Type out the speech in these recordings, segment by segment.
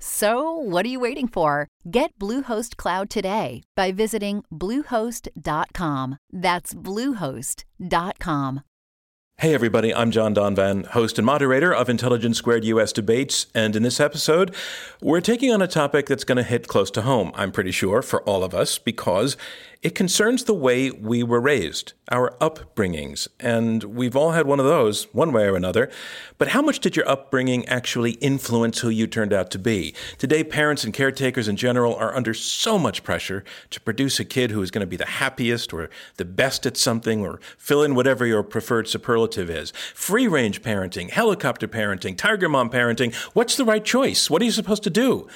So, what are you waiting for? Get Bluehost Cloud today by visiting Bluehost.com. That's Bluehost.com. Hey everybody, I'm John Donvan, host and moderator of Intelligence Squared US Debates, and in this episode, we're taking on a topic that's going to hit close to home, I'm pretty sure, for all of us, because it concerns the way we were raised, our upbringings, and we've all had one of those, one way or another. But how much did your upbringing actually influence who you turned out to be? Today, parents and caretakers in general are under so much pressure to produce a kid who is going to be the happiest or the best at something or fill in whatever your preferred superlative is. Free range parenting, helicopter parenting, tiger mom parenting. What's the right choice? What are you supposed to do?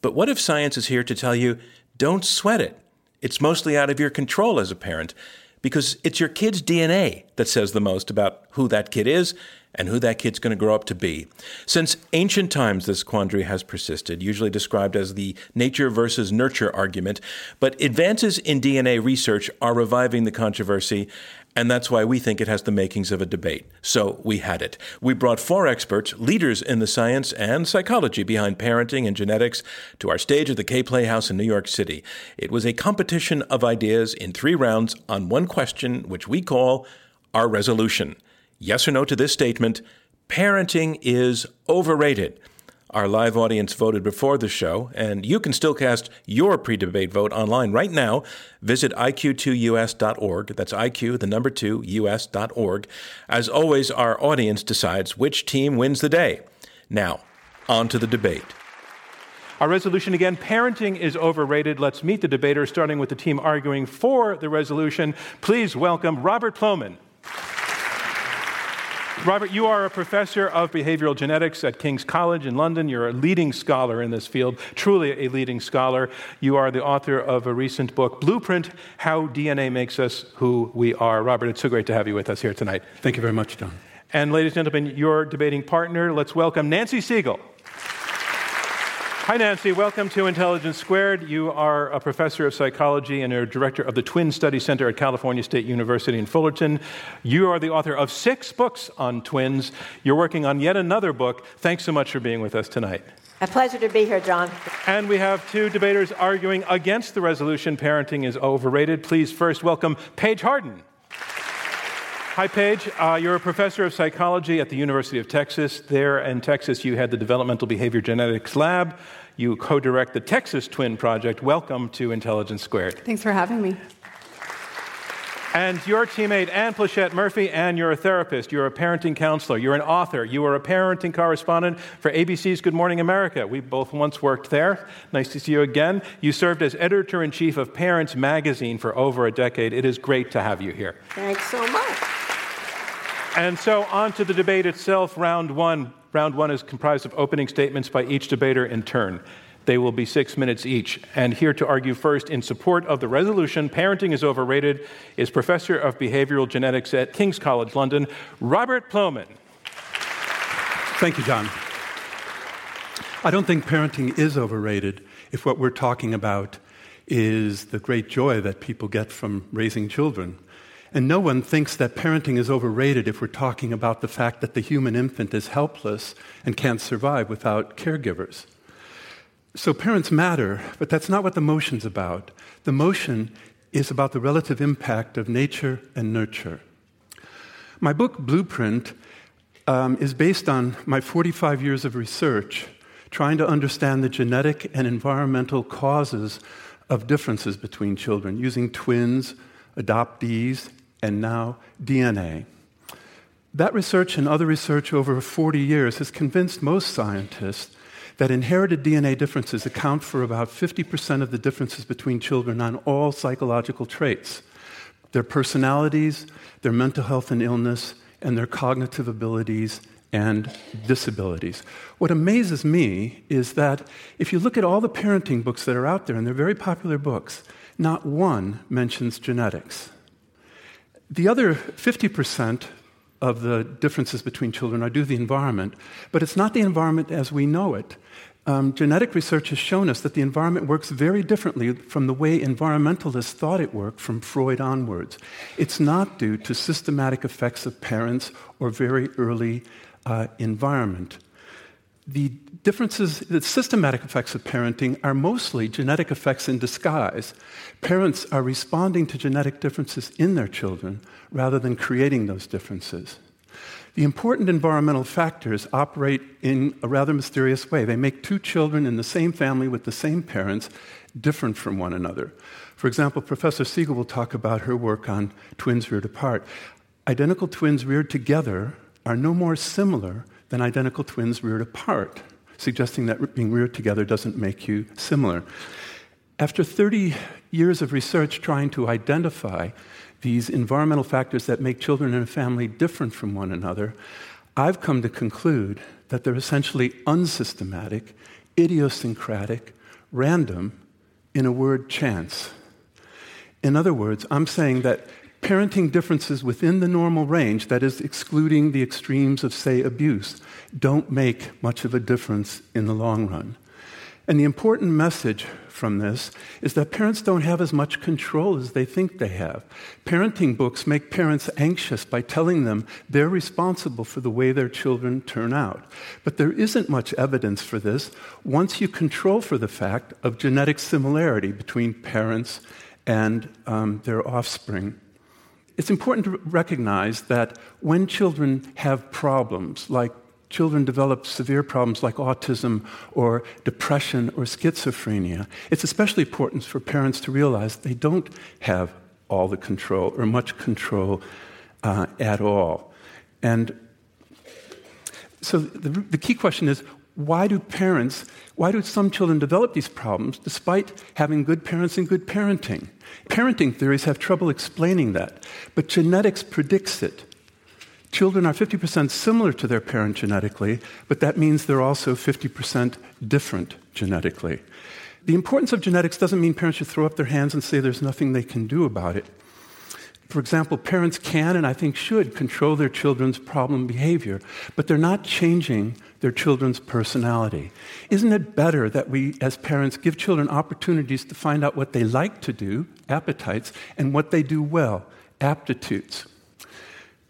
But what if science is here to tell you, don't sweat it? It's mostly out of your control as a parent because it's your kid's DNA that says the most about who that kid is and who that kid's going to grow up to be. Since ancient times, this quandary has persisted, usually described as the nature versus nurture argument. But advances in DNA research are reviving the controversy, and that's why we think it has the makings of a debate. So we had it. We brought four experts, leaders in the science and psychology behind parenting and genetics, to our stage at the Kaye Playhouse in New York City. It was a competition of ideas in three rounds on one question, which we call our resolution. Yes or no to this statement parenting is overrated. Our live audience voted before the show, and you can still cast your pre debate vote online right now. Visit iq2us.org. That's IQ, the number two, us.org. As always, our audience decides which team wins the day. Now, on to the debate. Our resolution again parenting is overrated. Let's meet the debaters, starting with the team arguing for the resolution. Please welcome Robert Plomin. Robert, you are a professor of behavioral genetics at King's College in London. You're a leading scholar in this field, truly a leading scholar. You are the author of a recent book, Blueprint How DNA Makes Us Who We Are. Robert, it's so great to have you with us here tonight. Thank you very much, John. And, ladies and gentlemen, your debating partner, let's welcome Nancy Segal. Hi, Nancy. Welcome to Intelligence Squared. You are a professor of psychology and a director of the Twin Study Center at California State University in Fullerton. You are the author of six books on twins. You're working on yet another book. Thanks so much for being with us tonight. A pleasure to be here, John. And we have two debaters arguing against the resolution parenting is overrated. Please first welcome Paige Harden. Hi, Paige. Uh, you're a professor of psychology at the University of Texas. There in Texas, you had the Developmental Behavior Genetics Lab. You co direct the Texas Twin Project. Welcome to Intelligence Squared. Thanks for having me. And your teammate, Ann Pleshette Murphy, and you're a therapist. You're a parenting counselor. You're an author. You are a parenting correspondent for ABC's Good Morning America. We both once worked there. Nice to see you again. You served as editor in chief of Parents Magazine for over a decade. It is great to have you here. Thanks so much. And so, on to the debate itself, round one. Round one is comprised of opening statements by each debater in turn. They will be six minutes each. And here to argue first in support of the resolution, Parenting is Overrated, is Professor of Behavioral Genetics at King's College London, Robert Plomin. Thank you, John. I don't think parenting is overrated if what we're talking about is the great joy that people get from raising children. And no one thinks that parenting is overrated if we're talking about the fact that the human infant is helpless and can't survive without caregivers. So parents matter, but that's not what the motion's about. The motion is about the relative impact of nature and nurture. My book, Blueprint, um, is based on my 45 years of research trying to understand the genetic and environmental causes of differences between children using twins, adoptees, and now DNA. That research and other research over 40 years has convinced most scientists that inherited DNA differences account for about 50% of the differences between children on all psychological traits their personalities, their mental health and illness, and their cognitive abilities and disabilities. What amazes me is that if you look at all the parenting books that are out there, and they're very popular books, not one mentions genetics. The other 50% of the differences between children are due to the environment, but it's not the environment as we know it. Um, genetic research has shown us that the environment works very differently from the way environmentalists thought it worked from Freud onwards. It's not due to systematic effects of parents or very early uh, environment. The differences, the systematic effects of parenting are mostly genetic effects in disguise. Parents are responding to genetic differences in their children rather than creating those differences. The important environmental factors operate in a rather mysterious way. They make two children in the same family with the same parents different from one another. For example, Professor Segal will talk about her work on twins reared apart. Identical twins reared together are no more similar than identical twins reared apart, suggesting that being reared together doesn't make you similar. After 30 years of research trying to identify these environmental factors that make children in a family different from one another, I've come to conclude that they're essentially unsystematic, idiosyncratic, random, in a word, chance. In other words, I'm saying that parenting differences within the normal range, that is, excluding the extremes of, say, abuse, don't make much of a difference in the long run. And the important message from this is that parents don't have as much control as they think they have. Parenting books make parents anxious by telling them they're responsible for the way their children turn out. But there isn't much evidence for this once you control for the fact of genetic similarity between parents and um, their offspring it's important to recognize that when children have problems, like children develop severe problems like autism or depression or schizophrenia, it's especially important for parents to realize they don't have all the control or much control uh, at all. And so the, the key question is why do parents, why do some children develop these problems despite having good parents and good parenting? Parenting theories have trouble explaining that, but genetics predicts it. Children are 50% similar to their parent genetically, but that means they're also 50% different genetically. The importance of genetics doesn't mean parents should throw up their hands and say there's nothing they can do about it. For example, parents can and I think should control their children's problem behavior, but they're not changing their children's personality. Isn't it better that we, as parents, give children opportunities to find out what they like to do, appetites, and what they do well, aptitudes?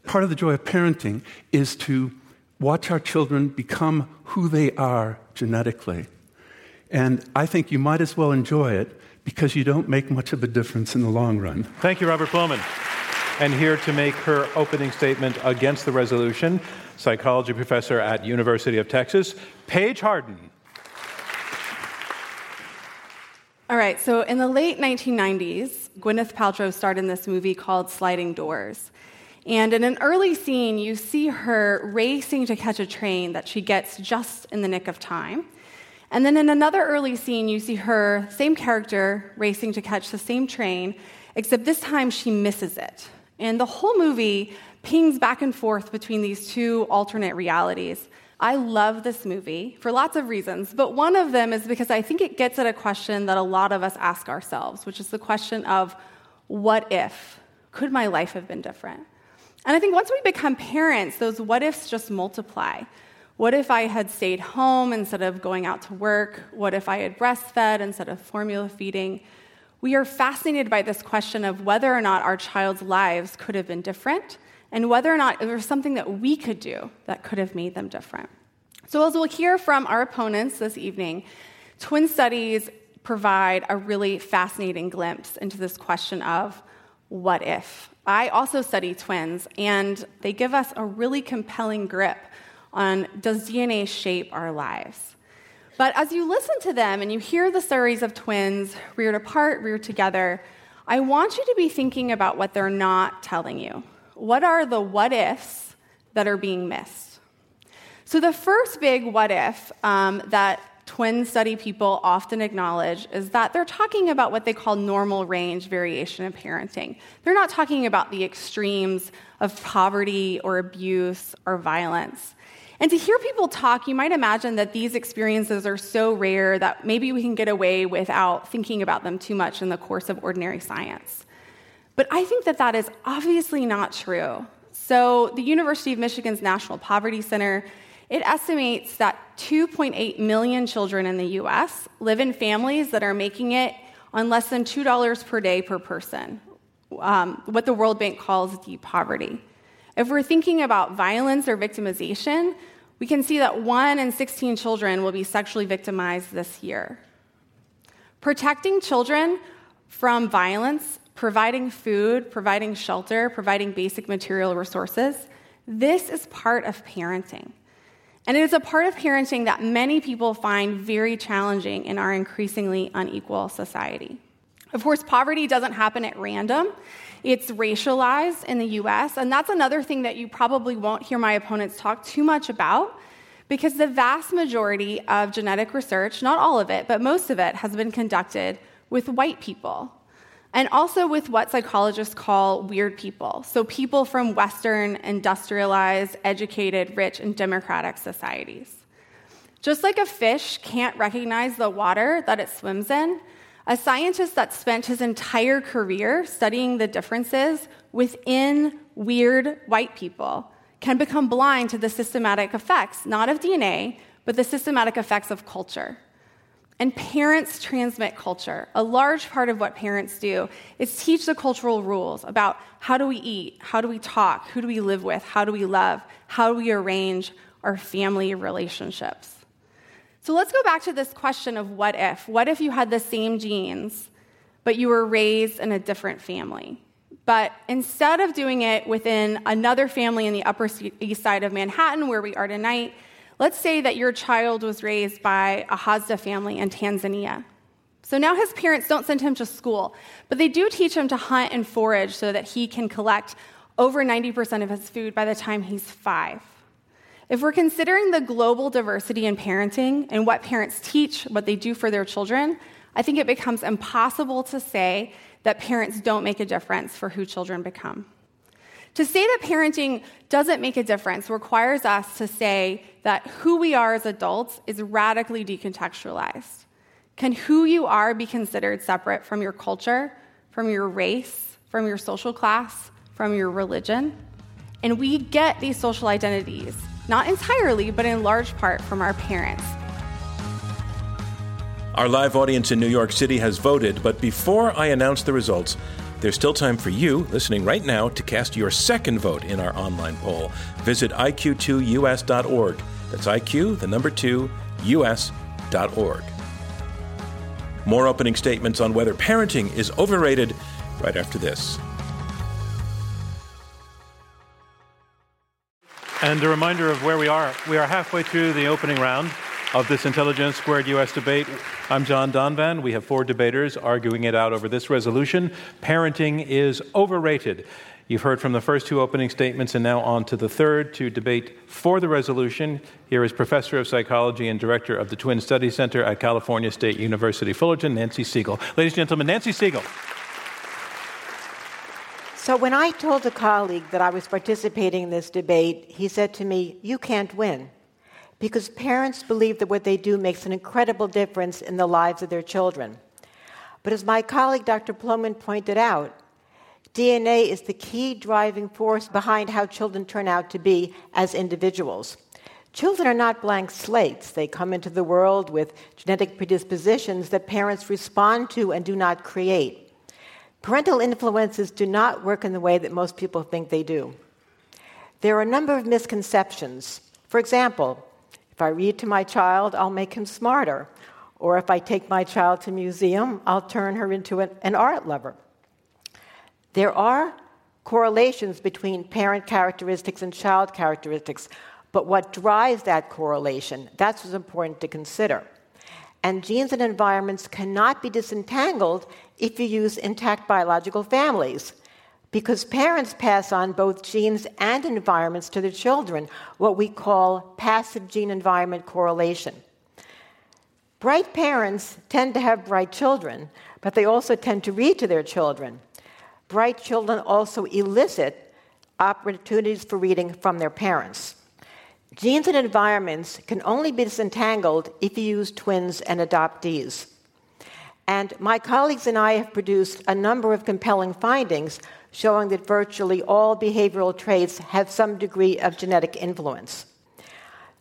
Part of the joy of parenting is to watch our children become who they are genetically. And I think you might as well enjoy it because you don't make much of a difference in the long run. Thank you, Robert Plomin. And here to make her opening statement against the resolution, psychology professor at University of Texas, Paige Harden. All right, so in the late 1990s, Gwyneth Paltrow starred in this movie called Sliding Doors. And in an early scene, you see her racing to catch a train that she gets just in the nick of time. And then in another early scene, you see her, same character, racing to catch the same train, except this time she misses it. And the whole movie pings back and forth between these two alternate realities. I love this movie for lots of reasons, but one of them is because I think it gets at a question that a lot of us ask ourselves, which is the question of what if? Could my life have been different? And I think once we become parents, those what ifs just multiply. What if I had stayed home instead of going out to work? What if I had breastfed instead of formula feeding? We are fascinated by this question of whether or not our child's lives could have been different and whether or not there was something that we could do that could have made them different. So, as we'll hear from our opponents this evening, twin studies provide a really fascinating glimpse into this question of what if. I also study twins, and they give us a really compelling grip on does DNA shape our lives? But as you listen to them and you hear the stories of twins reared apart, reared together, I want you to be thinking about what they're not telling you. What are the what ifs that are being missed? So, the first big what if um, that twin study people often acknowledge is that they're talking about what they call normal range variation in parenting. They're not talking about the extremes of poverty or abuse or violence. And to hear people talk, you might imagine that these experiences are so rare that maybe we can get away without thinking about them too much in the course of ordinary science. But I think that that is obviously not true. So, the University of Michigan's National Poverty Center it estimates that 2.8 million children in the US live in families that are making it on less than $2 per day per person, um, what the World Bank calls deep poverty. If we're thinking about violence or victimization, we can see that 1 in 16 children will be sexually victimized this year. Protecting children from violence, providing food, providing shelter, providing basic material resources, this is part of parenting. And it is a part of parenting that many people find very challenging in our increasingly unequal society. Of course, poverty doesn't happen at random. It's racialized in the US, and that's another thing that you probably won't hear my opponents talk too much about because the vast majority of genetic research, not all of it, but most of it, has been conducted with white people and also with what psychologists call weird people. So, people from Western, industrialized, educated, rich, and democratic societies. Just like a fish can't recognize the water that it swims in, a scientist that spent his entire career studying the differences within weird white people can become blind to the systematic effects, not of DNA, but the systematic effects of culture. And parents transmit culture. A large part of what parents do is teach the cultural rules about how do we eat, how do we talk, who do we live with, how do we love, how do we arrange our family relationships. So let's go back to this question of what if. What if you had the same genes, but you were raised in a different family? But instead of doing it within another family in the Upper East Side of Manhattan, where we are tonight, Let's say that your child was raised by a Hadza family in Tanzania. So now his parents don't send him to school, but they do teach him to hunt and forage so that he can collect over 90% of his food by the time he's five. If we're considering the global diversity in parenting and what parents teach, what they do for their children, I think it becomes impossible to say that parents don't make a difference for who children become. To say that parenting doesn't make a difference requires us to say that who we are as adults is radically decontextualized. Can who you are be considered separate from your culture, from your race, from your social class, from your religion? And we get these social identities, not entirely, but in large part from our parents. Our live audience in New York City has voted, but before I announce the results, there's still time for you, listening right now, to cast your second vote in our online poll. Visit iq2us.org. That's IQ, the number 2, us.org. More opening statements on whether parenting is overrated right after this. And a reminder of where we are. We are halfway through the opening round of this Intelligence Squared US debate. I'm John Donvan. We have four debaters arguing it out over this resolution Parenting is overrated. You've heard from the first two opening statements, and now on to the third to debate for the resolution. Here is Professor of Psychology and Director of the Twin Study Center at California State University Fullerton, Nancy Segal. Ladies and gentlemen, Nancy Segal. So, when I told a colleague that I was participating in this debate, he said to me, You can't win because parents believe that what they do makes an incredible difference in the lives of their children. But as my colleague Dr. Plomin pointed out, DNA is the key driving force behind how children turn out to be as individuals. Children are not blank slates. They come into the world with genetic predispositions that parents respond to and do not create. Parental influences do not work in the way that most people think they do. There are a number of misconceptions. For example, if I read to my child, I'll make him smarter. Or if I take my child to a museum, I'll turn her into an, an art lover. There are correlations between parent characteristics and child characteristics, but what drives that correlation, that's what's important to consider. And genes and environments cannot be disentangled if you use intact biological families because parents pass on both genes and environments to their children, what we call passive gene environment correlation. Bright parents tend to have bright children, but they also tend to read to their children. Bright children also elicit opportunities for reading from their parents. Genes and environments can only be disentangled if you use twins and adoptees. And my colleagues and I have produced a number of compelling findings showing that virtually all behavioral traits have some degree of genetic influence.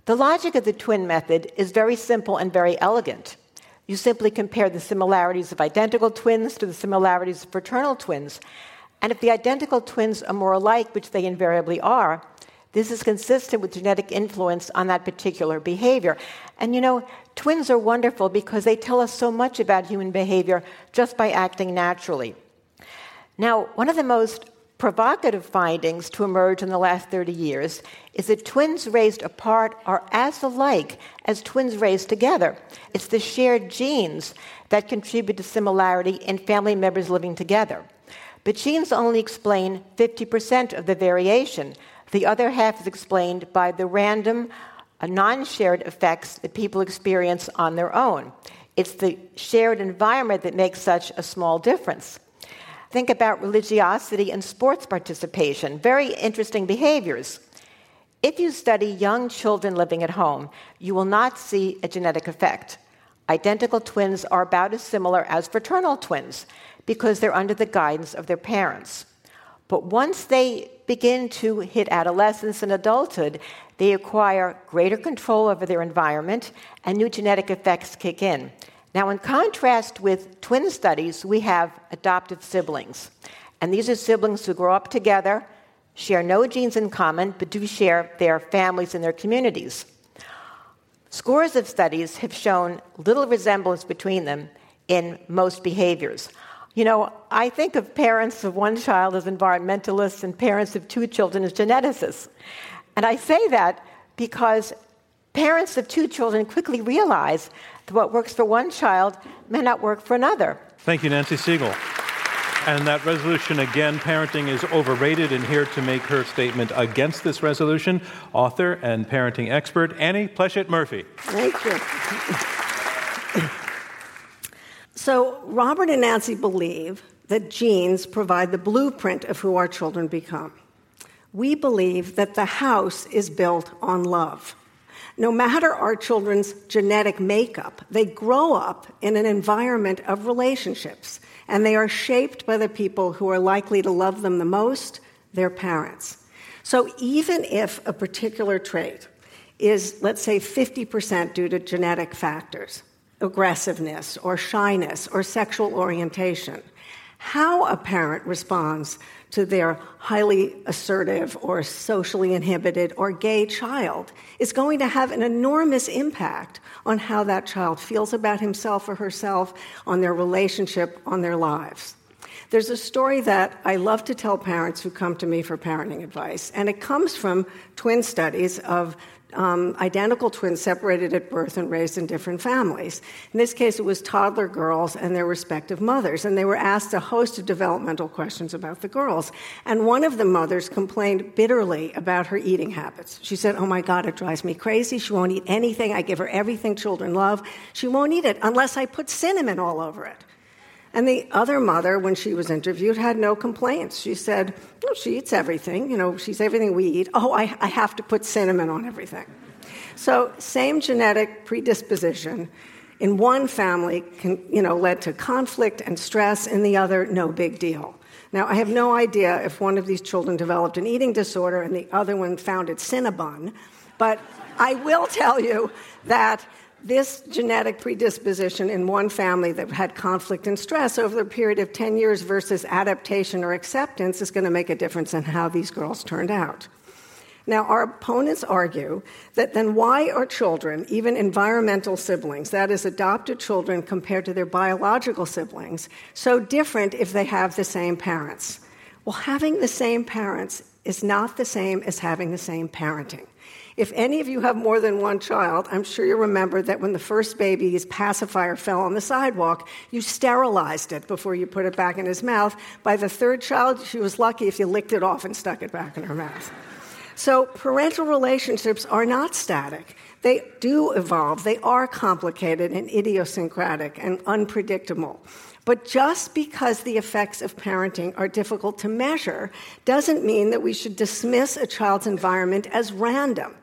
The logic of the twin method is very simple and very elegant. You simply compare the similarities of identical twins to the similarities of fraternal twins. And if the identical twins are more alike, which they invariably are, this is consistent with genetic influence on that particular behavior. And you know, twins are wonderful because they tell us so much about human behavior just by acting naturally. Now, one of the most provocative findings to emerge in the last 30 years is that twins raised apart are as alike as twins raised together. It's the shared genes that contribute to similarity in family members living together. But genes only explain 50% of the variation. The other half is explained by the random, uh, non shared effects that people experience on their own. It's the shared environment that makes such a small difference. Think about religiosity and sports participation, very interesting behaviors. If you study young children living at home, you will not see a genetic effect. Identical twins are about as similar as fraternal twins because they're under the guidance of their parents. But once they begin to hit adolescence and adulthood, they acquire greater control over their environment and new genetic effects kick in. Now, in contrast with twin studies, we have adoptive siblings. And these are siblings who grow up together, share no genes in common, but do share their families and their communities. Scores of studies have shown little resemblance between them in most behaviors. You know, I think of parents of one child as environmentalists and parents of two children as geneticists. And I say that because parents of two children quickly realize that what works for one child may not work for another. Thank you, Nancy Segal. And that resolution, again, parenting is overrated. And here to make her statement against this resolution, author and parenting expert Annie Pleshette Murphy. Thank you. So, Robert and Nancy believe that genes provide the blueprint of who our children become. We believe that the house is built on love. No matter our children's genetic makeup, they grow up in an environment of relationships and they are shaped by the people who are likely to love them the most, their parents. So even if a particular trait is, let's say, 50% due to genetic factors, aggressiveness or shyness or sexual orientation, how a parent responds to their highly assertive or socially inhibited or gay child is going to have an enormous impact on how that child feels about himself or herself, on their relationship, on their lives. There's a story that I love to tell parents who come to me for parenting advice, and it comes from twin studies of um, identical twins separated at birth and raised in different families. In this case, it was toddler girls and their respective mothers, and they were asked a host of developmental questions about the girls. And one of the mothers complained bitterly about her eating habits. She said, Oh my God, it drives me crazy. She won't eat anything. I give her everything children love. She won't eat it unless I put cinnamon all over it. And the other mother, when she was interviewed, had no complaints. She said, well, she eats everything. You know, she's everything we eat. Oh, I, I have to put cinnamon on everything. So, same genetic predisposition in one family can, you know, led to conflict and stress, in the other, no big deal. Now, I have no idea if one of these children developed an eating disorder and the other one found it Cinnabon, but I will tell you that this genetic predisposition in one family that had conflict and stress over the period of 10 years versus adaptation or acceptance is going to make a difference in how these girls turned out. Now, our opponents argue that then why are children, even environmental siblings, that is, adopted children compared to their biological siblings, so different if they have the same parents? Well, having the same parents is not the same as having the same parenting. If any of you have more than one child, I'm sure you remember that when the first baby's pacifier fell on the sidewalk, you sterilized it before you put it back in his mouth. By the third child, she was lucky if you licked it off and stuck it back in her mouth. So, parental relationships are not static. They do evolve. They are complicated and idiosyncratic and unpredictable. But just because the effects of parenting are difficult to measure doesn't mean that we should dismiss a child's environment as random.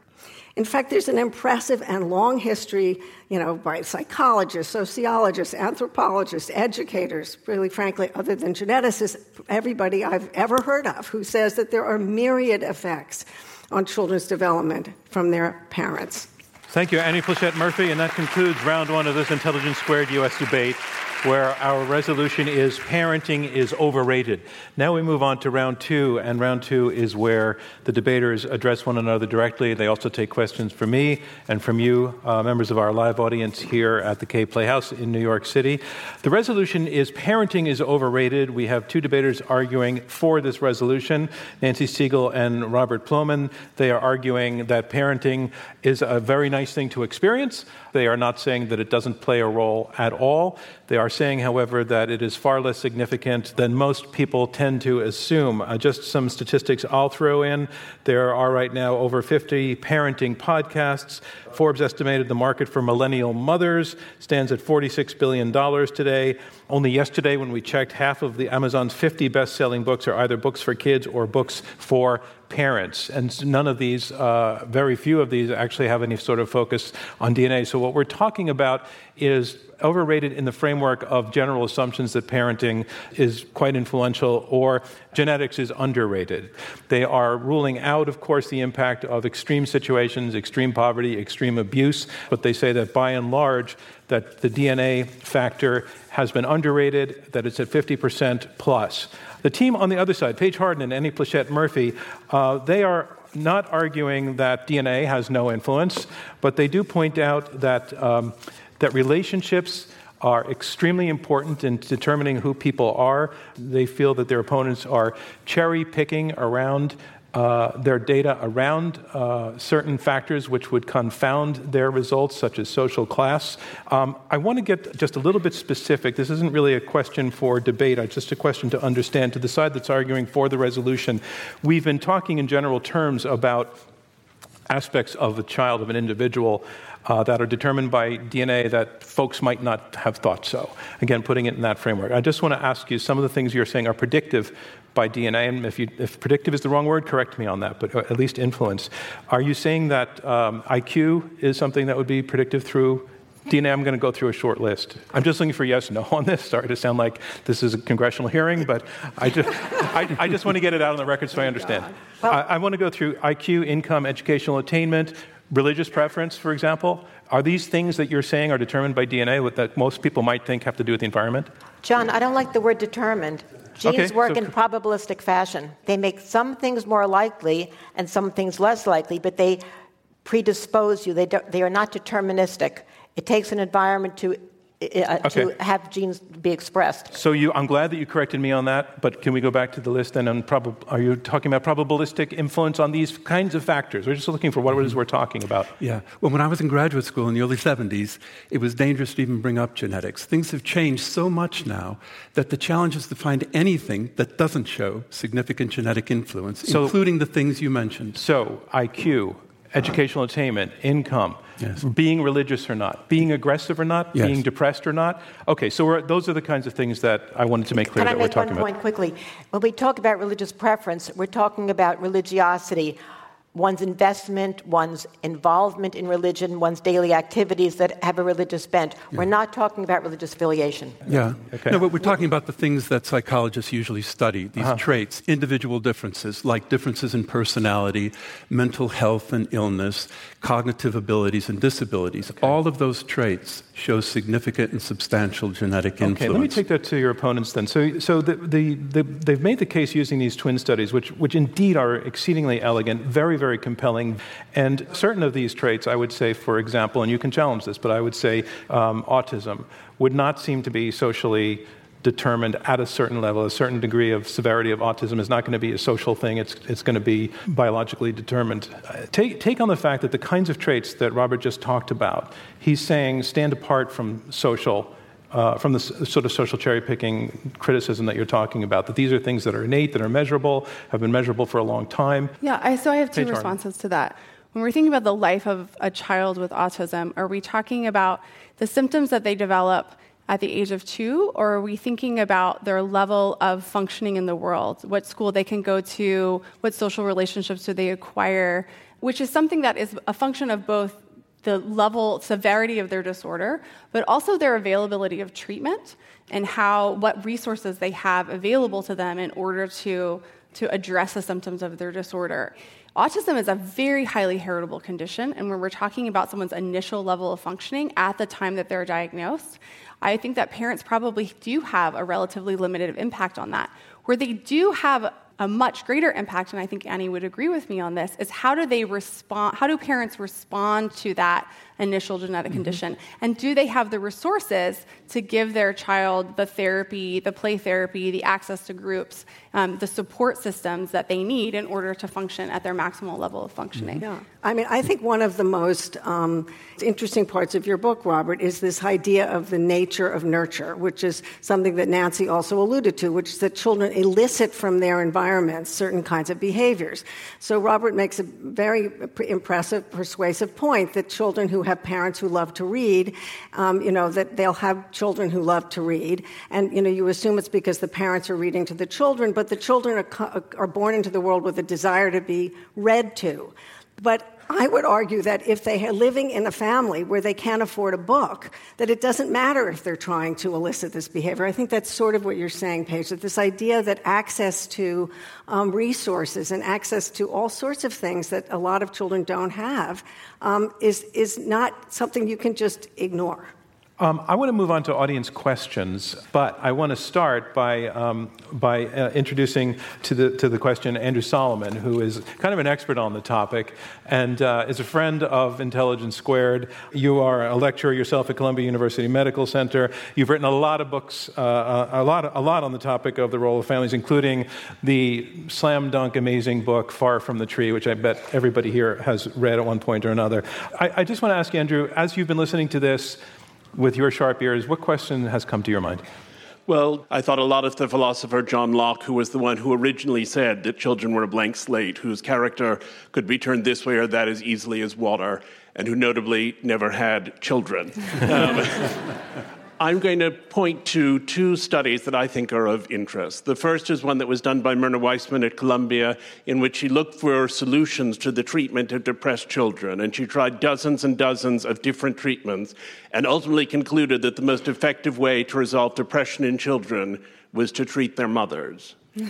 In fact, there's an impressive and long history, you know, by psychologists, sociologists, anthropologists, educators, really frankly, other than geneticists, everybody I've ever heard of who says that there are myriad effects on children's development from their parents. Thank you, Annie Pleshette Murphy, and that concludes round one of this Intelligence Squared U.S. debate where our resolution is parenting is overrated. Now we move on to round two, and round two is where the debaters address one another directly. They also take questions from me and from you, uh, members of our live audience here at the Kaye Playhouse in New York City. The resolution is parenting is overrated. We have two debaters arguing for this resolution Nancy Segal and Robert Plomin. They are arguing that parenting is a very nice thing to experience. They are not saying that it doesn't play a role at all. They are saying, however, that it is far less significant than most people tend to assume. Uh, just some statistics I'll throw in. There are right now over 50 parenting podcasts. Forbes estimated the market for millennial mothers stands at $46 billion today. Only yesterday, when we checked, half of the Amazon's 50 best selling books are either books for kids or books for parents. And none of these, uh, very few of these, actually have any sort of focus on DNA. So, what we're talking about is overrated in the framework of general assumptions that parenting is quite influential or genetics is underrated. They are ruling out, of course, the impact of extreme situations, extreme poverty, extreme abuse, but they say that by and large, that the DNA factor has been underrated, that it's at 50% plus. The team on the other side, Paige Harden and Annie Pleshette Murphy, uh, they are not arguing that DNA has no influence, but they do point out that, um, that relationships are extremely important in determining who people are. They feel that their opponents are cherry picking around uh, their data around uh, certain factors which would confound their results, such as social class. Um, I want to get just a little bit specific. This isn't really a question for debate, it's just a question to understand. To the side that's arguing for the resolution, we've been talking in general terms about aspects of a child, of an individual, uh, that are determined by DNA that folks might not have thought so. Again, putting it in that framework. I just want to ask you some of the things you're saying are predictive by DNA, and if, you, if predictive is the wrong word, correct me on that, but at least influence. Are you saying that um, IQ is something that would be predictive through DNA, I'm going to go through a short list. I'm just looking for yes, no on this. Sorry to sound like this is a congressional hearing, but I just, I, I just want to get it out on the record so I understand. I, I want to go through IQ, income, educational attainment, religious preference, for example. Are these things that you're saying are determined by DNA that most people might think have to do with the environment? John, I don't like the word determined. Genes okay, work so, in probabilistic fashion. They make some things more likely and some things less likely, but they predispose you. They, do, they are not deterministic. It takes an environment to uh, okay. to have genes be expressed. So you, I'm glad that you corrected me on that, but can we go back to the list then? Prob- are you talking about probabilistic influence on these kinds of factors? We're just looking for what it is we're talking about. Yeah. Well, when I was in graduate school in the early 70s, it was dangerous to even bring up genetics. Things have changed so much now that the challenge is to find anything that doesn't show significant genetic influence, so, including the things you mentioned. So, IQ, educational attainment, income Yes. Being religious or not, being aggressive or not, yes. being depressed or not. Okay, so those are the kinds of things that I wanted to make clear Can that we're talking about. Can I make one point quickly? When we talk about religious preference, we're talking about religiosity one's investment, one's involvement in religion, one's daily activities that have a religious bent. Yeah. We're not talking about religious affiliation. Yeah. Okay. No, but we're talking about the things that psychologists usually study these uh-huh. traits, individual differences, like differences in personality, mental health and illness, cognitive abilities and disabilities. Okay. All of those traits show significant and substantial genetic influence. Okay, let me take that to your opponents then. So, so the, the, the, they've made the case using these twin studies, which, which indeed are exceedingly elegant, very, very compelling. And certain of these traits, I would say, for example, and you can challenge this, but I would say um, autism would not seem to be socially determined at a certain level. A certain degree of severity of autism is not going to be a social thing, it's, it's going to be biologically determined. Take, take on the fact that the kinds of traits that Robert just talked about, he's saying stand apart from social uh, from the sort of social cherry picking criticism that you're talking about, that these are things that are innate, that are measurable, have been measurable for a long time. Yeah, I, so I have two hey, responses to that. When we're thinking about the life of a child with autism, are we talking about the symptoms that they develop at the age of two, or are we thinking about their level of functioning in the world? What school they can go to, what social relationships do they acquire, which is something that is a function of both the level severity of their disorder, but also their availability of treatment and how what resources they have available to them in order to to address the symptoms of their disorder. Autism is a very highly heritable condition, and when we're talking about someone's initial level of functioning at the time that they're diagnosed, I think that parents probably do have a relatively limited impact on that. Where they do have a much greater impact, and I think Annie would agree with me on this, is how do they respond? How do parents respond to that initial genetic mm-hmm. condition? And do they have the resources to give their child the therapy, the play therapy, the access to groups, um, the support systems that they need in order to function at their maximal level of functioning? Yeah. I mean, I think one of the most um, interesting parts of your book, Robert, is this idea of the nature of nurture, which is something that Nancy also alluded to, which is that children elicit from their environments certain kinds of behaviors. So, Robert makes a very impressive, persuasive point that children who have parents who love to read, um, you know, that they'll have children who love to read. And, you know, you assume it's because the parents are reading to the children, but the children are, are born into the world with a desire to be read to. But I would argue that if they are living in a family where they can't afford a book, that it doesn't matter if they're trying to elicit this behavior. I think that's sort of what you're saying, Paige, that this idea that access to um, resources and access to all sorts of things that a lot of children don't have um, is, is not something you can just ignore. Um, I want to move on to audience questions, but I want to start by, um, by uh, introducing to the, to the question Andrew Solomon, who is kind of an expert on the topic and uh, is a friend of Intelligence Squared. You are a lecturer yourself at Columbia University Medical Center. You've written a lot of books, uh, uh a, lot, a lot on the topic of the role of families, including the slam dunk amazing book, Far from the Tree, which I bet everybody here has read at one point or another. I, I just want to ask Andrew, as you've been listening to this, with your sharp ears, what question has come to your mind? Well, I thought a lot of the philosopher John Locke, who was the one who originally said that children were a blank slate, whose character could be turned this way or that as easily as water, and who notably never had children. um, I'm going to point to two studies that I think are of interest. The first is one that was done by Myrna Weissman at Columbia, in which she looked for solutions to the treatment of depressed children. And she tried dozens and dozens of different treatments and ultimately concluded that the most effective way to resolve depression in children was to treat their mothers.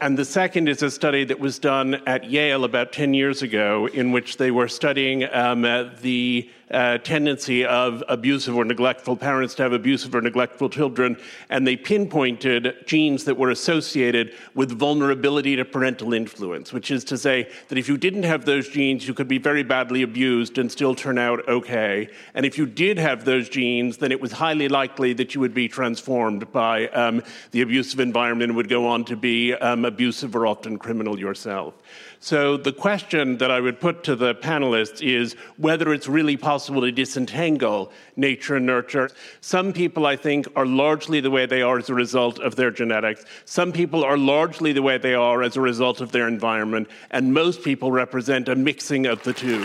And the second is a study that was done at Yale about 10 years ago, in which they were studying um, the uh, tendency of abusive or neglectful parents to have abusive or neglectful children, and they pinpointed genes that were associated with vulnerability to parental influence, which is to say that if you didn't have those genes, you could be very badly abused and still turn out okay. And if you did have those genes, then it was highly likely that you would be transformed by um, the abusive environment and would go on to be um, abusive or often criminal yourself. So the question that I would put to the panelists is whether it's really possible to disentangle nature and nurture. Some people, I think, are largely the way they are as a result of their genetics. Some people are largely the way they are as a result of their environment. And most people represent a mixing of the two.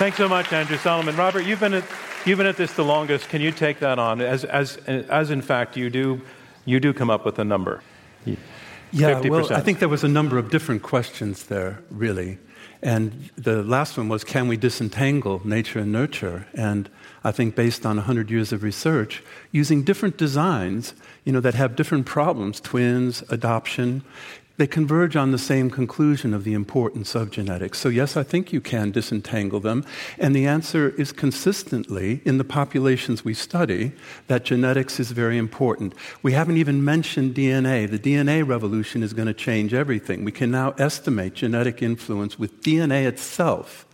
Thanks so much, Andrew Solomon. Robert, you've been at, you've been at this the longest. Can you take that on? As, as, as in fact, you do, you do come up with a number. Yeah, 50%. well, I think there was a number of different questions there, really. And the last one was can we disentangle nature and nurture? And I think based on 100 years of research, using different designs, you know, that have different problems, twins, adoption, they converge on the same conclusion of the importance of genetics. So, yes, I think you can disentangle them. And the answer is consistently, in the populations we study, that genetics is very important. We haven't even mentioned DNA. The DNA revolution is going to change everything. We can now estimate genetic influence with DNA itself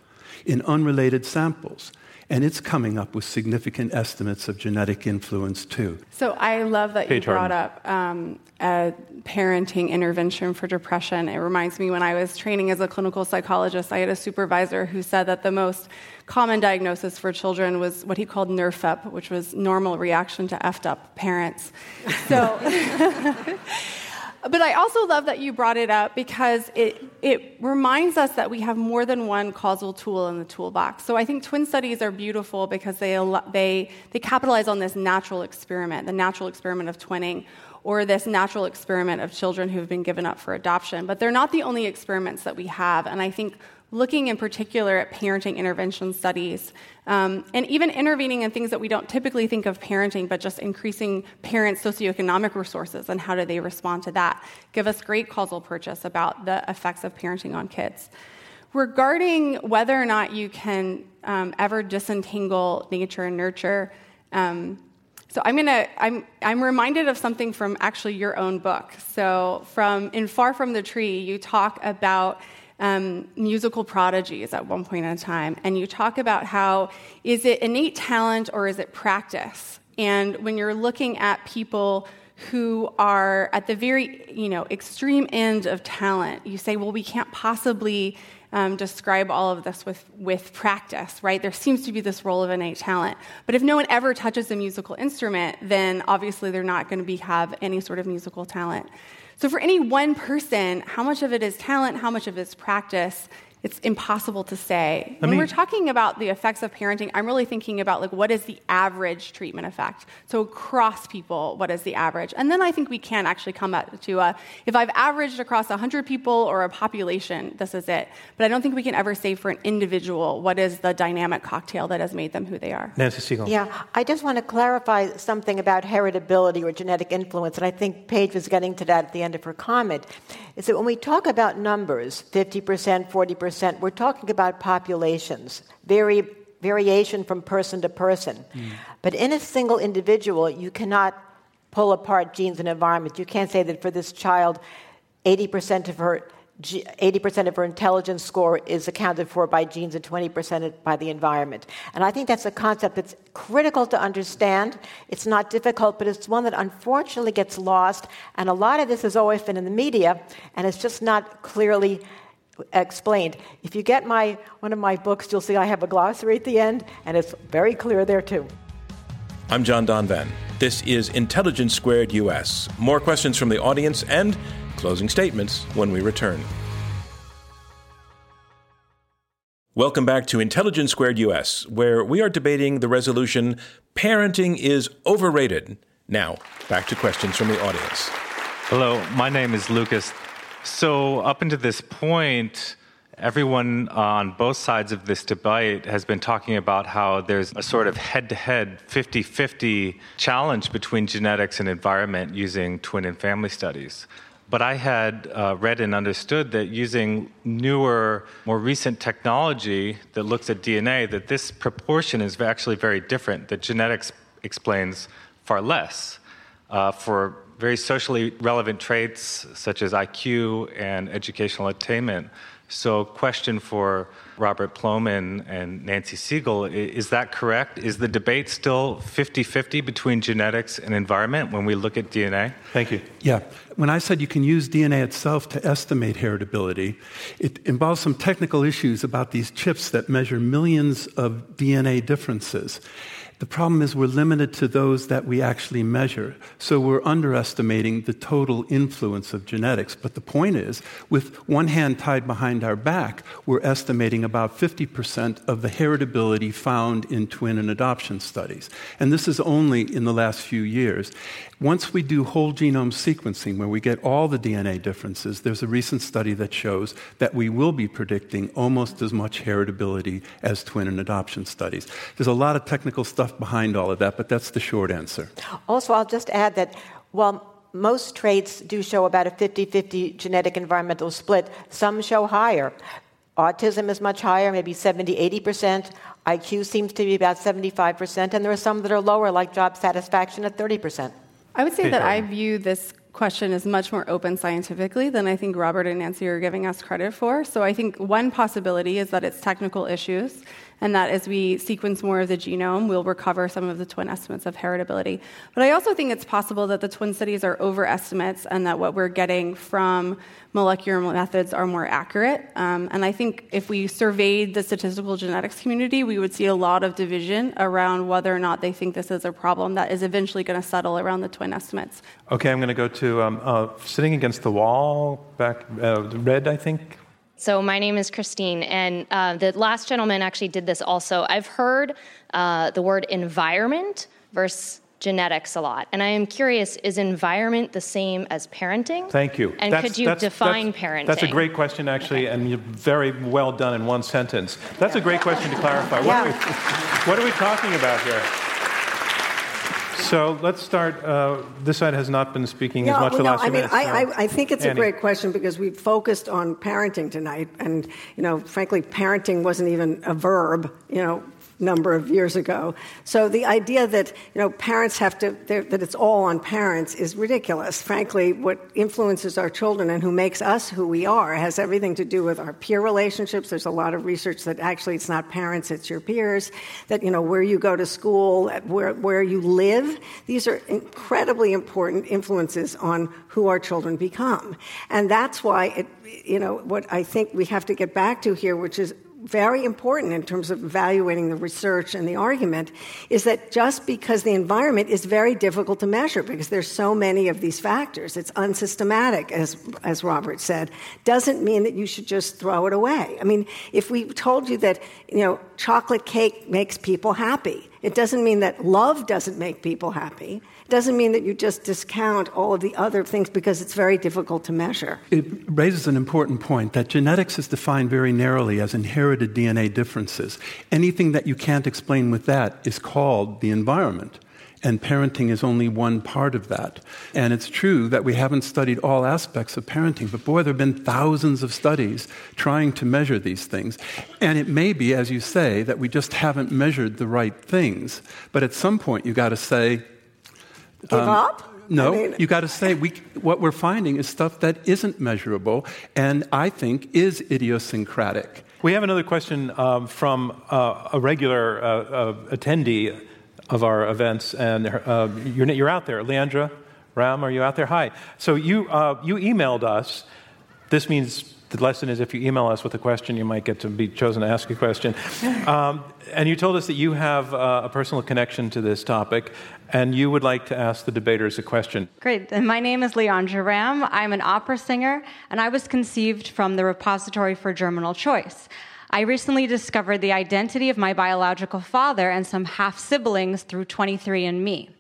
in unrelated samples. And it's coming up with significant estimates of genetic influence too. So I love that Paige you brought Harden. up um, a parenting intervention for depression. It reminds me when I was training as a clinical psychologist, I had a supervisor who said that the most common diagnosis for children was what he called nerf up, which was normal reaction to effed up parents. So. But I also love that you brought it up because it, it reminds us that we have more than one causal tool in the toolbox. So I think twin studies are beautiful because they, they, they capitalize on this natural experiment, the natural experiment of twinning, or this natural experiment of children who've been given up for adoption. But they're not the only experiments that we have. And I think looking in particular at parenting intervention studies, um, and even intervening in things that we don't typically think of parenting, but just increasing parents' socioeconomic resources and how do they respond to that, give us great causal purchase about the effects of parenting on kids. Regarding whether or not you can um, ever disentangle nature and nurture, um, so I'm gonna I'm I'm reminded of something from actually your own book. So from in Far from the Tree, you talk about um, musical prodigies at one point in time, and you talk about how is it innate talent or is it practice? And when you're looking at people who are at the very you know extreme end of talent, you say, well, we can't possibly um, describe all of this with, with practice, right? There seems to be this role of innate talent. But if no one ever touches a musical instrument, then obviously they're not going to have any sort of musical talent. So, for any one person, how much of it is talent, how much of it is practice, it's impossible to say. Let when me- we're talking about the effects of parenting, I'm really thinking about like what is the average treatment effect. So across people, what is the average? And then I think we can actually come up to a, if I've averaged across 100 people or a population, this is it. But I don't think we can ever say for an individual what is the dynamic cocktail that has made them who they are. Nancy Segal. Yeah, I just want to clarify something about heritability or genetic influence, and I think Paige was getting to that at the end of her comment. Is that when we talk about numbers, 50%, 40%, we're talking about populations, very, variation from person to person. Mm. But in a single individual, you cannot pull apart genes and environment. You can't say that for this child, 80% of her 80% of her intelligence score is accounted for by genes and 20% by the environment. And I think that's a concept that's critical to understand. It's not difficult, but it's one that unfortunately gets lost. And a lot of this has always been in the media, and it's just not clearly explained. If you get my, one of my books, you'll see I have a glossary at the end, and it's very clear there too. I'm John Donvan. This is Intelligence Squared US. More questions from the audience and closing statements when we return. Welcome back to Intelligence Squared US, where we are debating the resolution Parenting is Overrated. Now, back to questions from the audience. Hello, my name is Lucas. So, up until this point, everyone on both sides of this debate has been talking about how there's a sort of head to head 50 50 challenge between genetics and environment using twin and family studies. But I had uh, read and understood that using newer, more recent technology that looks at DNA, that this proportion is actually very different, that genetics explains far less. Uh, for very socially relevant traits such as IQ and educational attainment. So, question for Robert Plomin and Nancy Segal is that correct? Is the debate still 50 50 between genetics and environment when we look at DNA? Thank you. Yeah. When I said you can use DNA itself to estimate heritability, it involves some technical issues about these chips that measure millions of DNA differences. The problem is we're limited to those that we actually measure. So we're underestimating the total influence of genetics. But the point is, with one hand tied behind our back, we're estimating about 50% of the heritability found in twin and adoption studies. And this is only in the last few years. Once we do whole genome sequencing, where we get all the DNA differences, there's a recent study that shows that we will be predicting almost as much heritability as twin and adoption studies. There's a lot of technical stuff behind all of that, but that's the short answer. Also, I'll just add that while most traits do show about a 50 50 genetic environmental split, some show higher. Autism is much higher, maybe 70, 80%. IQ seems to be about 75%, and there are some that are lower, like job satisfaction at 30%. I would say Paige that I view this question as much more open scientifically than I think Robert and Nancy are giving us credit for. So I think one possibility is that it's technical issues and that as we sequence more of the genome, we'll recover some of the twin estimates of heritability. But I also think it's possible that the twin studies are overestimates and that what we're getting from molecular methods are more accurate. Um, and I think if we surveyed the statistical genetics community, we would see a lot of division around whether or not they think this is a problem that is eventually going to settle around the twin estimates. Okay, I'm going to go to um, uh, sitting against the wall, back uh, red, I think. So, my name is Christine, and uh, the last gentleman actually did this also. I've heard uh, the word environment versus genetics a lot. And I am curious is environment the same as parenting? Thank you. And that's, could you that's, define that's, parenting? That's a great question, actually, okay. and you're very well done in one sentence. That's a great question to clarify. What, yeah. are, we, what are we talking about here? So let's start. Uh, this side has not been speaking as much well, for the last I mean, minutes, I, I, I, think it's Annie. a great question because we focused on parenting tonight, and you know, frankly, parenting wasn't even a verb. You know, number of years ago. So the idea that you know parents have to that it's all on parents is ridiculous. Frankly, what influences our children and who makes us who we are has everything to do with our peer relationships. There's a lot of research that actually it's not parents, it's your peers. That you know where you go to school, where where you live. These are incredibly important influences on who our children become, and that's why it. You know what I think we have to get back to here, which is very important in terms of evaluating the research and the argument is that just because the environment is very difficult to measure because there's so many of these factors, it's unsystematic, as, as Robert said, doesn't mean that you should just throw it away. I mean, if we told you that, you know, chocolate cake makes people happy, it doesn't mean that love doesn't make people happy It doesn't mean that you just discount all of the other things because it's very difficult to measure. It raises an important point that genetics is defined very narrowly as inherited DNA differences. Anything that you can't explain with that is called the environment. And parenting is only one part of that. And it's true that we haven't studied all aspects of parenting, but boy, there have been thousands of studies trying to measure these things. And it may be, as you say, that we just haven't measured the right things. But at some point, you've got to say, Give um, up? No, I mean, you got to say we, what we're finding is stuff that isn't measurable, and I think is idiosyncratic. We have another question um, from uh, a regular uh, uh, attendee of our events, and uh, you're, you're, out there, Leandra Ramm. Are you out there? Hi. So you uh, you emailed us. This means the lesson is if you email us with a question, you might get to be chosen to ask a question. Um, and you told us that you have uh, a personal connection to this topic, and you would like to ask the debaters a question. Great. And my name is Leandra Ramm. I'm an opera singer, and I was conceived from the Repository for Germinal Choice. I recently discovered the identity of my biological father and some half siblings through 23andMe.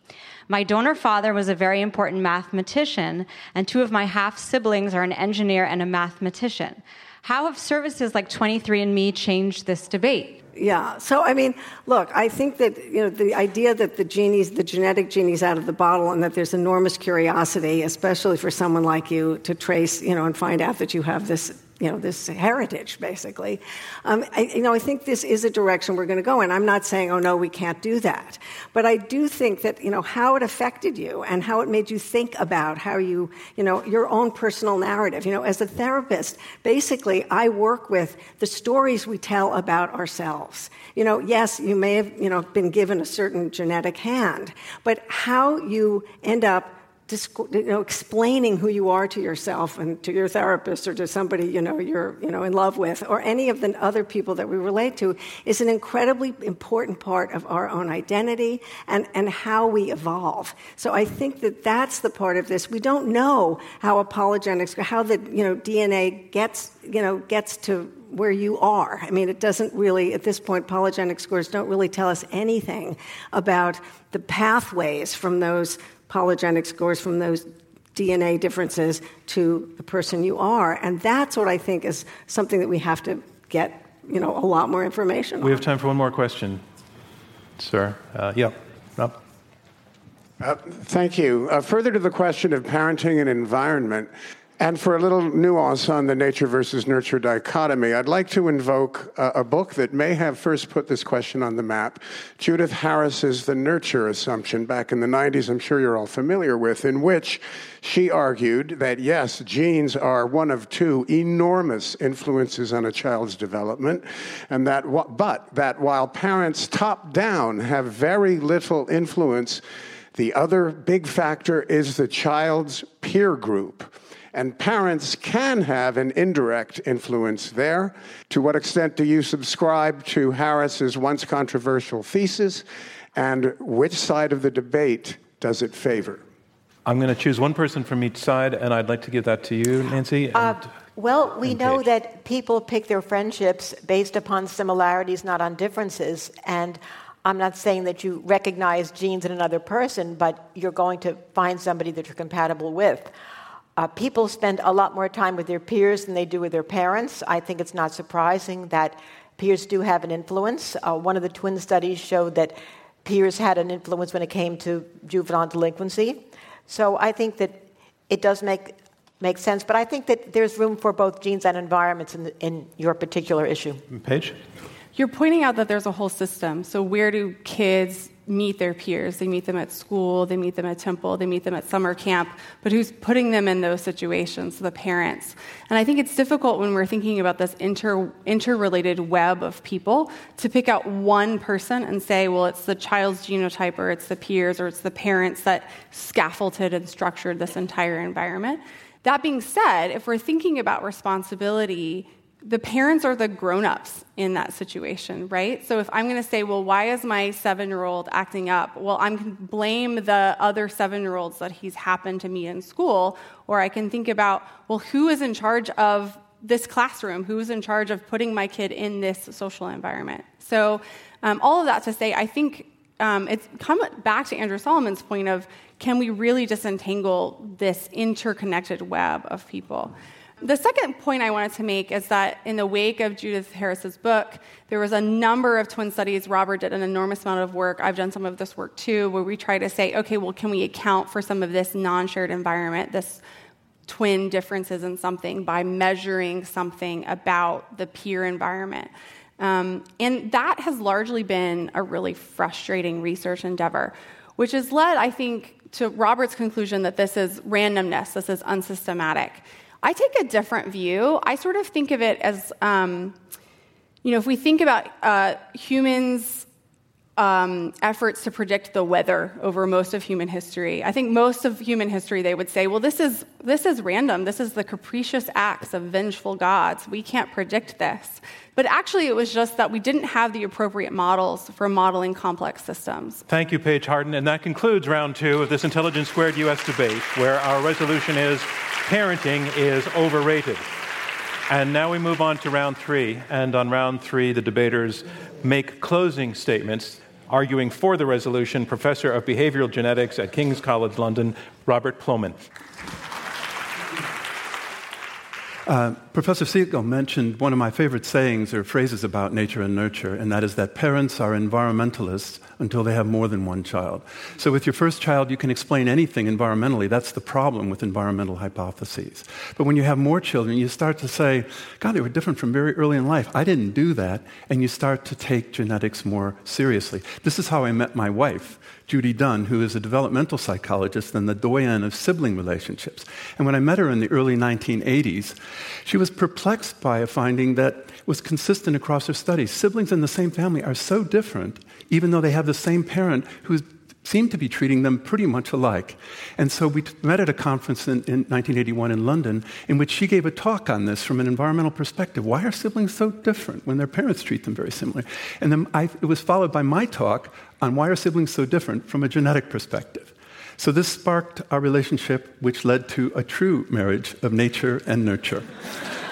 My donor father was a very important mathematician, and two of my half siblings are an engineer and a mathematician. How have services like 23andMe changed this debate? Yeah. So, I mean, look, I think that, you know, the idea that the genie's, the genetic genie's out of the bottle and that there's enormous curiosity, especially for someone like you, to trace, you know, and find out that you have this you know this heritage basically. Um, I, you know i think this is a direction we're going to go in. I'm not saying oh no we can't do that. But i do think that you know how it affected you and how it made you think about how you you know your own personal narrative. You know as a therapist basically i work with the stories we tell about ourselves. You know yes you may have you know been given a certain genetic hand but how you end up you know, explaining who you are to yourself and to your therapist or to somebody you know you're you know in love with or any of the other people that we relate to is an incredibly important part of our own identity and, and how we evolve. So I think that that's the part of this. We don't know how apologetics, how the you know DNA gets you know gets to where you are. I mean, it doesn't really, at this point, polygenic scores don't really tell us anything about the pathways from those polygenic scores from those DNA differences to the person you are. And that's what I think is something that we have to get, you know, a lot more information we on. have time for one more question, sir. Uh, yeah. Rob? Uh, thank you. Uh, further to the question of parenting and environment, And for a little nuance on the nature versus nurture dichotomy, I'd like to invoke a, a, book that may have first put this question on the map. Judith Harris's The Nurture Assumption back in the 90s, I'm sure you're all familiar with, in which she argued that yes, genes are one of two enormous influences on a child's development, and that, but that while parents top down have very little influence, the other big factor is the child's peer group. And parents can have an indirect influence there. To what extent do you subscribe to Harris's once controversial thesis? And which side of the debate does it favor? I'm going to choose one person from each side, and I'd like to give that to you, Nancy. Uh, well, we know that people pick their friendships based upon similarities, not on differences. And I'm not saying that you recognize genes in another person, but you're going to find somebody that you're compatible with. Uh, people spend a lot more time with their peers than they do with their parents. I think it's not surprising that peers do have an influence. Uh, one of the twin studies showed that peers had an influence when it came to juvenile delinquency. So I think that it does make make sense, but I think that there's room for both genes and environments in, the, in your particular issue. Paige? You're pointing out that there's a whole system. So, where do kids meet their peers. They meet them at school, they meet them at temple, they meet them at summer camp, but who's putting them in those situations? The parents. And I think it's difficult when we're thinking about this inter, interrelated web of people to pick out one person and say, well, it's the child's genotype or it's the peers or it's the parents that scaffolded and structured this entire environment. That being said, if we're thinking about responsibility, the parents are the grown-ups in that situation, right? So if I'm going to say, well, why is my seven-year-old acting up? Well, going to blame the other seven-year-olds that he's happened to meet in school, or I can think about, well, who is in charge of this classroom? Who is in charge of putting my kid in this social environment? So um, all of that to say, I think um, it's come back to Andrew Solomon's point of can we really disentangle this interconnected web of people? The second point I wanted to make is that in the wake of Judith Harris's book, there was a number of twin studies. Robert did an enormous amount of work. I've done some of this work too, where we try to say, okay, well, can we account for some of this non shared environment, this twin differences in something by measuring something about the peer environment? Um, and that has largely been a really frustrating research endeavor, which has led, I think, to Robert's conclusion that this is randomness, this is unsystematic. I take a different view. I sort of think of it as, um, you know, if we think about uh, humans' um, efforts to predict the weather over most of human history, I think most of human history they would say, well, this is this is random. This is the capricious acts of vengeful gods. We can't predict this. But actually, it was just that we didn't have the appropriate models for modeling complex systems. Thank you, Paige Harden. And that concludes round two of this Intelligence Squared US debate, where our resolution is parenting is overrated. And now we move on to round three. And on round three, the debaters make closing statements arguing for the resolution. Professor of Behavioral Genetics at King's College London, Robert Plomin. Uh, Professor Segal mentioned one of my favorite sayings or phrases about nature and nurture, and that is that parents are environmentalists until they have more than one child. So, with your first child, you can explain anything environmentally. That's the problem with environmental hypotheses. But when you have more children, you start to say, God, they were different from very early in life. I didn't do that. And you start to take genetics more seriously. This is how I met my wife. Judy Dunn, who is a developmental psychologist and the doyen of sibling relationships. And when I met her in the early 1980s, she was perplexed by a finding that was consistent across her studies. Siblings in the same family are so different, even though they have the same parent who seemed to be treating them pretty much alike. And so we met at a conference in, in, 1981 in London in which she gave a talk on this from an environmental perspective. Why are siblings so different when their parents treat them very similarly? And then I, it was followed by my talk on why are siblings so different from a genetic perspective. So this sparked our relationship, which led to a true marriage of nature and nurture.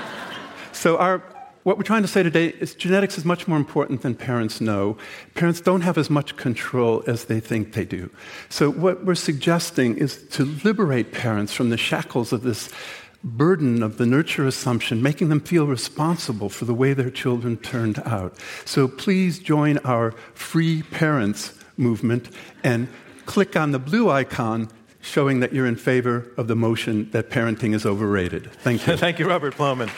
so our, what we're trying to say today is genetics is much more important than parents know. Parents don't have as much control as they think they do. So, what we're suggesting is to liberate parents from the shackles of this burden of the nurture assumption, making them feel responsible for the way their children turned out. So, please join our Free Parents movement and click on the blue icon showing that you're in favor of the motion that parenting is overrated. Thank you. Thank you, Robert Plomin.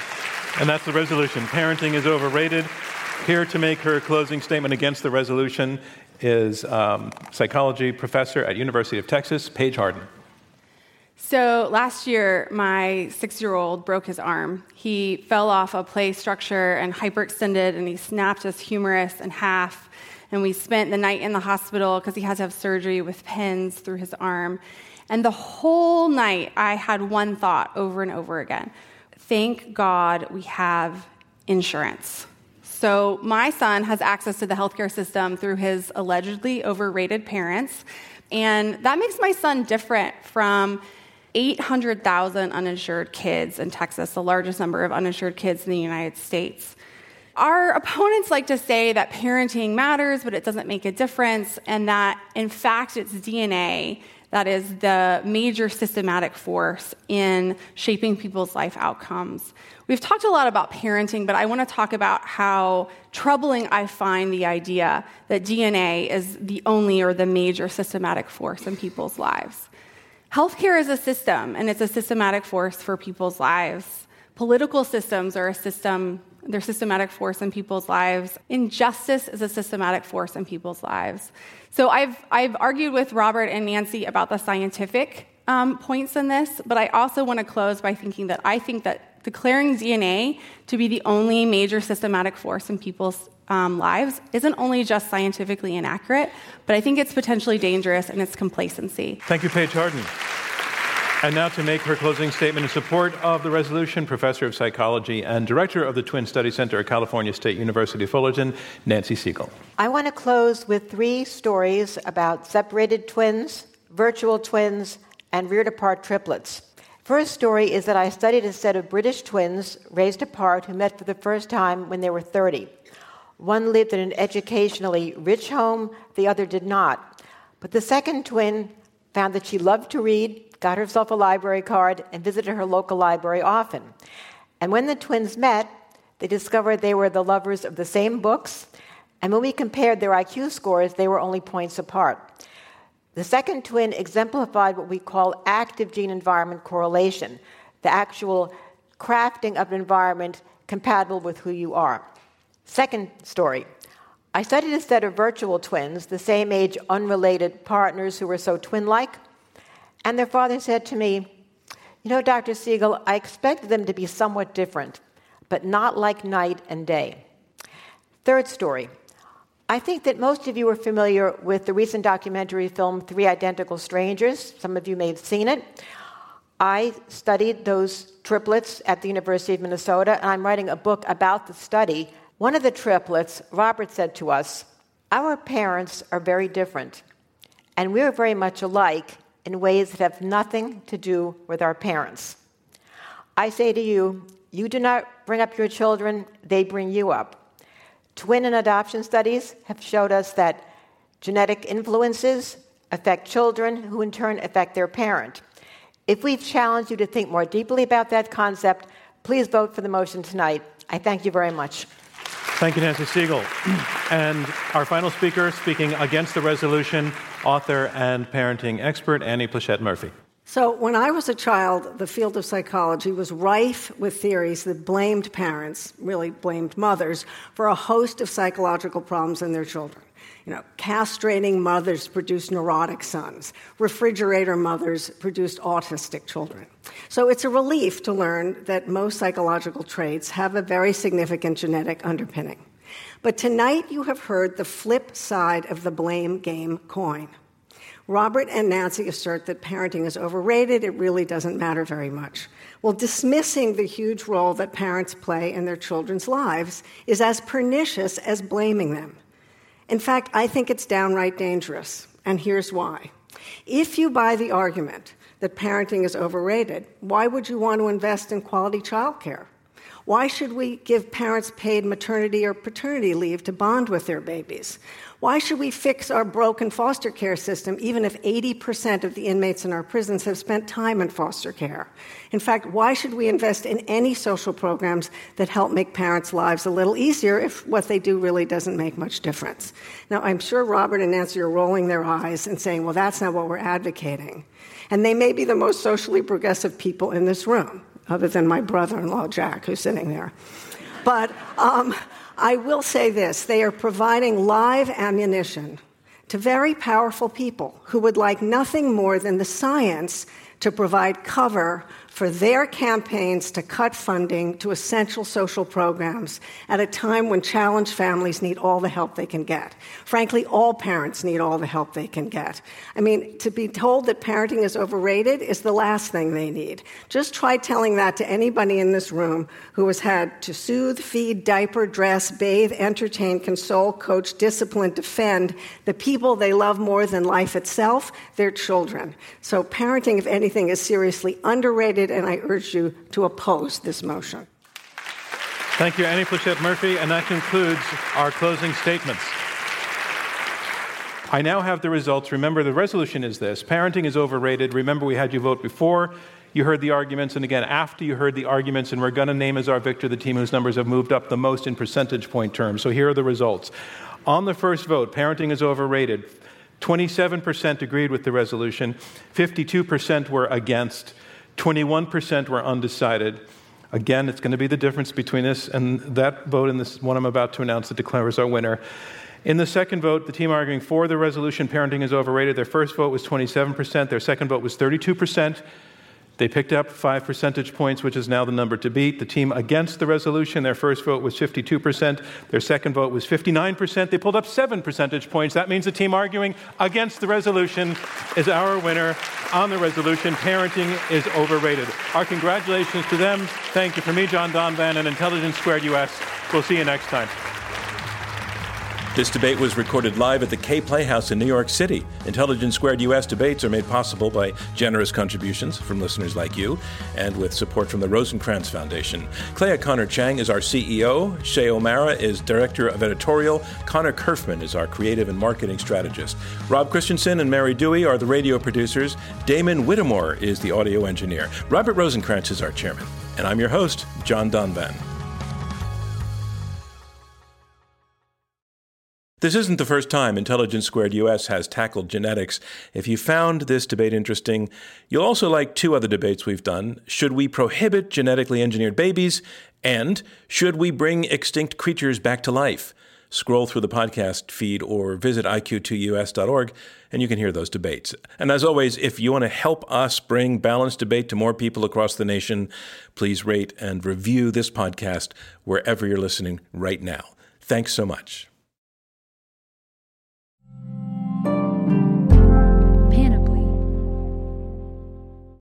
And that's the resolution. Parenting is overrated. Here to make her closing statement against the resolution is um, psychology professor at University of Texas, Paige Harden. So last year, my six year old broke his arm. He fell off a play structure and hyperextended, and he snapped his humerus in half. And we spent the night in the hospital because he had to have surgery with pins through his arm. And the whole night, I had one thought over and over again thank God we have insurance. So, my son has access to the healthcare system through his allegedly overrated parents. And that makes my son different from 800,000 uninsured kids in Texas, the largest number of uninsured kids in the United States. Our opponents like to say that parenting matters, but it doesn't make a difference, and that in fact it's DNA that is the major systematic force in shaping people's life outcomes. We've talked a lot about parenting, but I want to talk about how troubling I find the idea that DNA is the only or the major systematic force in people's lives. Healthcare is a system, and it's a systematic force for people's lives. Political systems are a system, they're systematic force in people's lives. Injustice is a systematic force in people's lives. So I've, I've argued with Robert and Nancy about the scientific um, points in this, but I also want to close by thinking that I think that declaring DNA to be the only major systematic force in people's um, lives isn't only just scientifically inaccurate, but I think it's potentially dangerous in its complacency. Thank you, Paige Harden. And now to make her closing statement in support of the resolution, Professor of Psychology and Director of the Twin Study Center at California State University Fullerton, Nancy Segal. I want to close with three stories about separated twins, virtual twins, and reared apart triplets. First story is that I studied a set of British twins raised apart who met for the first time when they were 30. One lived in an educationally rich home, the other did not. But the second twin found that she loved to read got herself a library card, and visited her local library often. And when the twins met, they discovered they were the lovers of the same books, and when we compared their IQ scores, they were only points apart. The second twin exemplified what we call active gene environment correlation, the actual crafting of an environment compatible with who you are. Second story. I studied a set of virtual twins, the same age, unrelated partners who were so twin like and their father said to me, You know, Dr. Segal, I expected them to be somewhat different, but not like night and day. Third story. I think that most of you are familiar with the recent documentary film Three Identical Strangers. Some of you may have seen it. I studied those triplets at the University of Minnesota, and I'm writing a book about the study. One of the triplets, Robert said to us, Our parents are very different, and we're very much alike in ways that have nothing to do with our parents. I say to you, you do not bring up your children, they bring you up. Twin and adoption studies have showed us that genetic influences affect children, who in turn affect their parent. If we've challenged you to think more deeply about that concept, please vote for the motion tonight. I thank you very much. Thank you, Nancy Segal. and our final speaker, speaking against the resolution, author and parenting expert Annie Pleshette Murphy. So, when I was a child, the field of psychology was rife with theories that blamed parents, really blamed mothers, for a host of psychological problems in their children. You know, castrating mothers produced neurotic sons. Refrigerator mothers produced autistic children. So it's a relief to learn that most psychological traits have a very significant genetic underpinning. But tonight you have heard the flip side of the blame game coin. Robert and Nancy assert that parenting is overrated, it really doesn't matter very much. Well, dismissing the huge role that parents play in their children's lives is as pernicious as blaming them. In fact, I think it's downright dangerous, and here's why. If you buy the argument that parenting is overrated, why would you want to invest in quality childcare? Why should we give parents paid maternity or paternity leave to bond with their babies? Why should we fix our broken foster care system even if 80% of the inmates in our prisons have spent time in foster care? In fact, why should we invest in any social programs that help make parents' lives a little easier if what they do really doesn't make much difference? Now, I'm sure Robert and Nancy are rolling their eyes and saying, well, that's not what we're advocating. And they may be the most socially progressive people in this room, other than my brother in law, Jack, who's sitting there. But um, I will say this they are providing live ammunition to very powerful people who would like nothing more than the science to provide cover for their campaigns to cut funding to essential social programs at a time when challenged families need all the help they can get. Frankly, all parents need all the help they can get. I mean, to be told that parenting is overrated is the last thing they need. Just try telling that to anybody in this room who has had to soothe, feed, diaper, dress, bathe, entertain, console, coach, discipline, defend the people they love more than life itself, their children. So parenting, if anything, is seriously underrated and I urge you to oppose this motion. Thank you, Annie Pleshette Murphy, and that concludes our closing statements. I now have the results. Remember, the resolution is this parenting is overrated. Remember, we had you vote before you heard the arguments, and again after you heard the arguments, and we're going to name as our victor the team whose numbers have moved up the most in percentage point terms. So here are the results. On the first vote, parenting is overrated. 27% agreed with the resolution, 52% were against, 21% were undecided. Again, it's going to be the difference between this and that vote and this one I'm about to announce that declares our winner. In the second vote, the team arguing for the resolution, parenting is overrated, their first vote was 27%, their second vote was 32%. They picked up five percentage points, which is now the number to beat. The team against the resolution, their first vote was 52%. Their second vote was 59%. They pulled up seven percentage points. That means the team arguing against the resolution is our winner on the resolution. Parenting is overrated. Our congratulations to them. Thank you from me, John Donvan, and Intelligence Squared US. We'll see you next time. This debate was recorded live at the Kaye Playhouse in New York City. Intelligence Squared US debates are made possible by generous contributions from listeners like you and with support from the Rosenkranz Foundation. Clea Connor Chang is our CEO. Shay O'Mara is Director of Editorial. Connor Kerfman is our Creative and Marketing Strategist. Rob Christensen and Mary Dewey are the radio producers. Damon Whittemore is the audio engineer. Robert Rosenkranz is our chairman. And I'm your host, John Donvan. This isn't the first time Intelligence Squared US has tackled genetics. If you found this debate interesting, you'll also like two other debates we've done. Should we prohibit genetically engineered babies? And should we bring extinct creatures back to life? Scroll through the podcast feed or visit iq2us.org and you can hear those debates. And as always, if you want to help us bring balanced debate to more people across the nation, please rate and review this podcast wherever you're listening right now. Thanks so much.